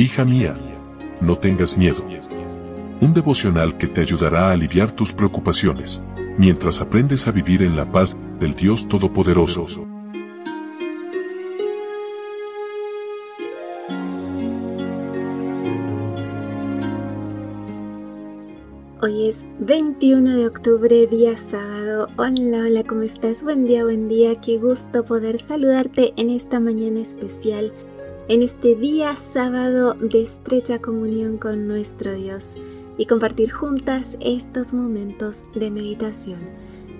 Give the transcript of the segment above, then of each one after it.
Hija mía, no tengas miedo. Un devocional que te ayudará a aliviar tus preocupaciones, mientras aprendes a vivir en la paz del Dios Todopoderoso. Hoy es 21 de octubre, día sábado. Hola, hola, ¿cómo estás? Buen día, buen día. Qué gusto poder saludarte en esta mañana especial, en este día sábado de estrecha comunión con nuestro Dios y compartir juntas estos momentos de meditación.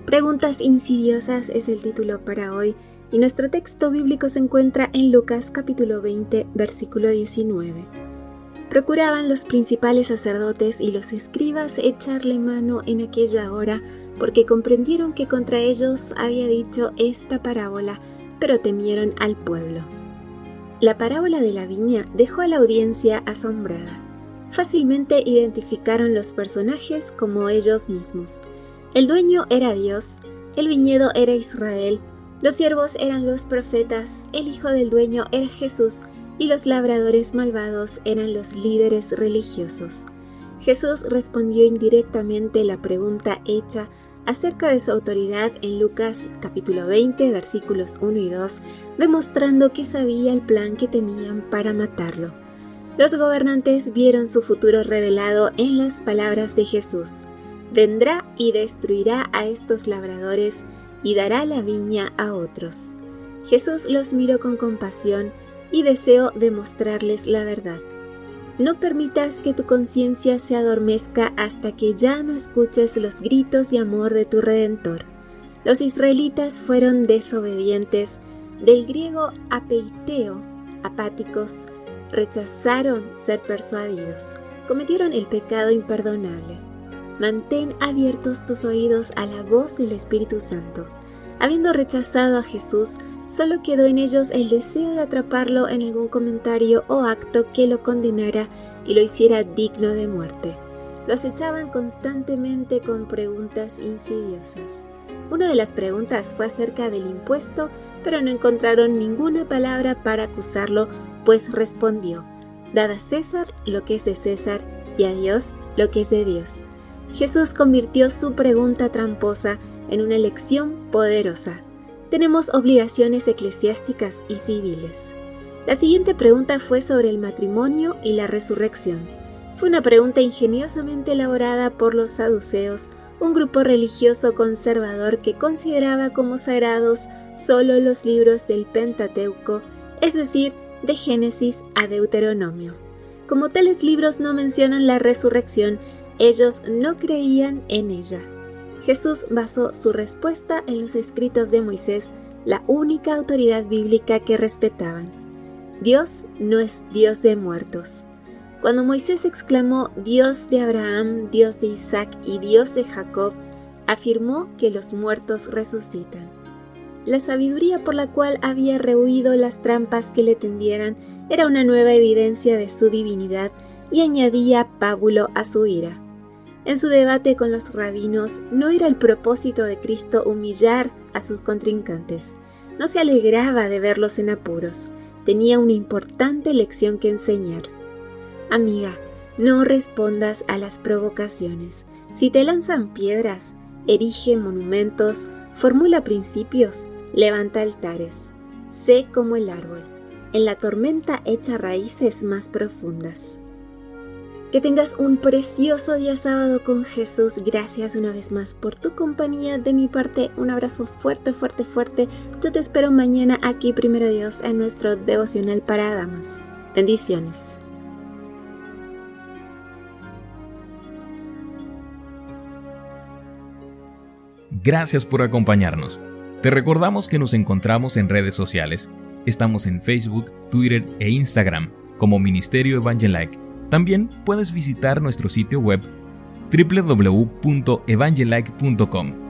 Preguntas insidiosas es el título para hoy y nuestro texto bíblico se encuentra en Lucas capítulo 20, versículo 19. Procuraban los principales sacerdotes y los escribas echarle mano en aquella hora, porque comprendieron que contra ellos había dicho esta parábola, pero temieron al pueblo. La parábola de la viña dejó a la audiencia asombrada. Fácilmente identificaron los personajes como ellos mismos. El dueño era Dios, el viñedo era Israel, los siervos eran los profetas, el hijo del dueño era Jesús, y los labradores malvados eran los líderes religiosos. Jesús respondió indirectamente la pregunta hecha acerca de su autoridad en Lucas capítulo 20 versículos 1 y 2, demostrando que sabía el plan que tenían para matarlo. Los gobernantes vieron su futuro revelado en las palabras de Jesús. Vendrá y destruirá a estos labradores y dará la viña a otros. Jesús los miró con compasión y deseo demostrarles la verdad. No permitas que tu conciencia se adormezca hasta que ya no escuches los gritos de amor de tu Redentor. Los israelitas fueron desobedientes, del griego apeiteo, apáticos, rechazaron ser persuadidos, cometieron el pecado imperdonable. Mantén abiertos tus oídos a la voz del Espíritu Santo. Habiendo rechazado a Jesús, Solo quedó en ellos el deseo de atraparlo en algún comentario o acto que lo condenara y lo hiciera digno de muerte. Lo acechaban constantemente con preguntas insidiosas. Una de las preguntas fue acerca del impuesto, pero no encontraron ninguna palabra para acusarlo, pues respondió, Dad a César lo que es de César y a Dios lo que es de Dios. Jesús convirtió su pregunta tramposa en una lección poderosa tenemos obligaciones eclesiásticas y civiles. La siguiente pregunta fue sobre el matrimonio y la resurrección. Fue una pregunta ingeniosamente elaborada por los saduceos, un grupo religioso conservador que consideraba como sagrados solo los libros del Pentateuco, es decir, de Génesis a Deuteronomio. Como tales libros no mencionan la resurrección, ellos no creían en ella. Jesús basó su respuesta en los escritos de Moisés, la única autoridad bíblica que respetaban. Dios no es Dios de muertos. Cuando Moisés exclamó Dios de Abraham, Dios de Isaac y Dios de Jacob, afirmó que los muertos resucitan. La sabiduría por la cual había rehuido las trampas que le tendieran era una nueva evidencia de su divinidad y añadía pábulo a su ira. En su debate con los rabinos no era el propósito de Cristo humillar a sus contrincantes. No se alegraba de verlos en apuros. Tenía una importante lección que enseñar. Amiga, no respondas a las provocaciones. Si te lanzan piedras, erige monumentos, formula principios, levanta altares. Sé como el árbol. En la tormenta echa raíces más profundas. Que tengas un precioso día sábado con Jesús. Gracias una vez más por tu compañía. De mi parte, un abrazo fuerte, fuerte, fuerte. Yo te espero mañana aquí, primero Dios, en nuestro devocional para damas. Bendiciones. Gracias por acompañarnos. Te recordamos que nos encontramos en redes sociales. Estamos en Facebook, Twitter e Instagram como Ministerio Evangelike también puedes visitar nuestro sitio web www.evangelike.com